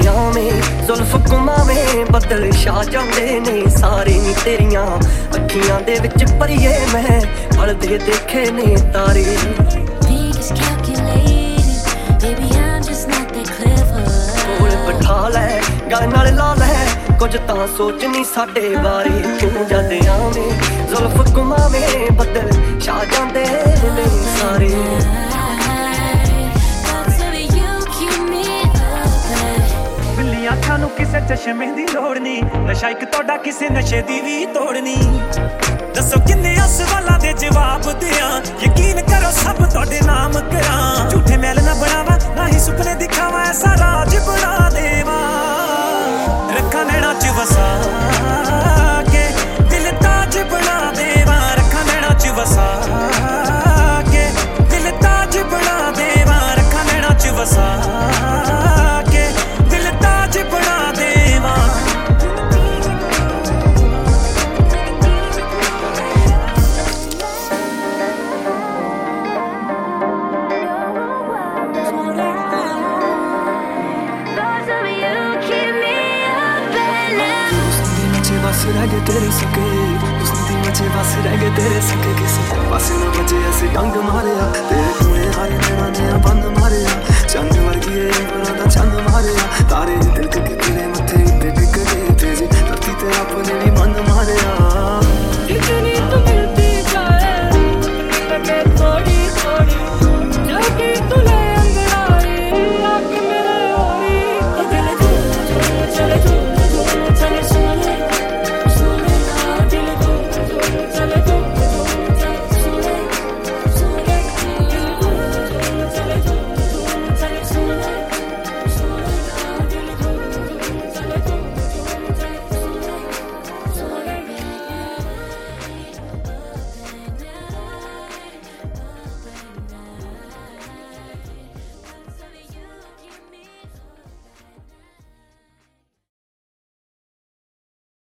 ਜ਼ੁਲਫ ਕੁਮਾਵੇਂ ਬੱਦਲ ਛਾ ਜਾਂਦੇ ਨੇ ਸਾਰੇ ਨੀ ਤੇਰੀਆਂ ਅੱਖੀਆਂ ਦੇ ਵਿੱਚ ਪਰੀਏ ਮੈਂ ਪਲਦੇ ਦੇਖੇ ਨੇ ਤਾਰੇ। ਗੱਲ ਨਾਲ ਲਾ ਲੈ ਕੁਝ ਤਾਂ ਸੋਚ ਨਹੀਂ ਸਾਡੇ ਬਾਰੇ। ਕਿਉਂ ਜਦ ਆਵੇਂ ਜ਼ੁਲਫ ਕੁਮਾਵੇਂ ਬੱਦਲ ਕਿਸੇ ਚਸ਼ਮੇ ਦੀ ਲੋੜ ਨਹੀਂ ਨਸ਼ਾ ਇੱਕ ਤੁਹਾਡਾ ਕਿਸੇ ਨਸ਼ੇ ਦੀ ਵੀ ਤੋੜ ਨਹੀਂ ਦੱਸੋ ਕਿੰਨੇ ਅਸਵਾਲਾਂ ਦੇ ਜਵਾਬ ਦਿਆਂ। ਯਕੀਨ ਕਰੋ ਸਭ ਤੁਹਾਡੇ ਨਾਮ ਕਰਾਂ। ਬਸ ਰਹਿ ਗਏ ਤੇਰੇ ਸਕੇ ਉਸਨੇ ਦੀ ਮੱਛੇ ਬਸ ਰਹਿ ਗਏ ਤੇਰੇ ਸਕੇ ਕਿਸੇ ਪਾਸੇ ਨਾ ਬਚੇ ਅਸੀਂ ਡੰਗ ਮਾਰਿਆ ਤੇਰੇ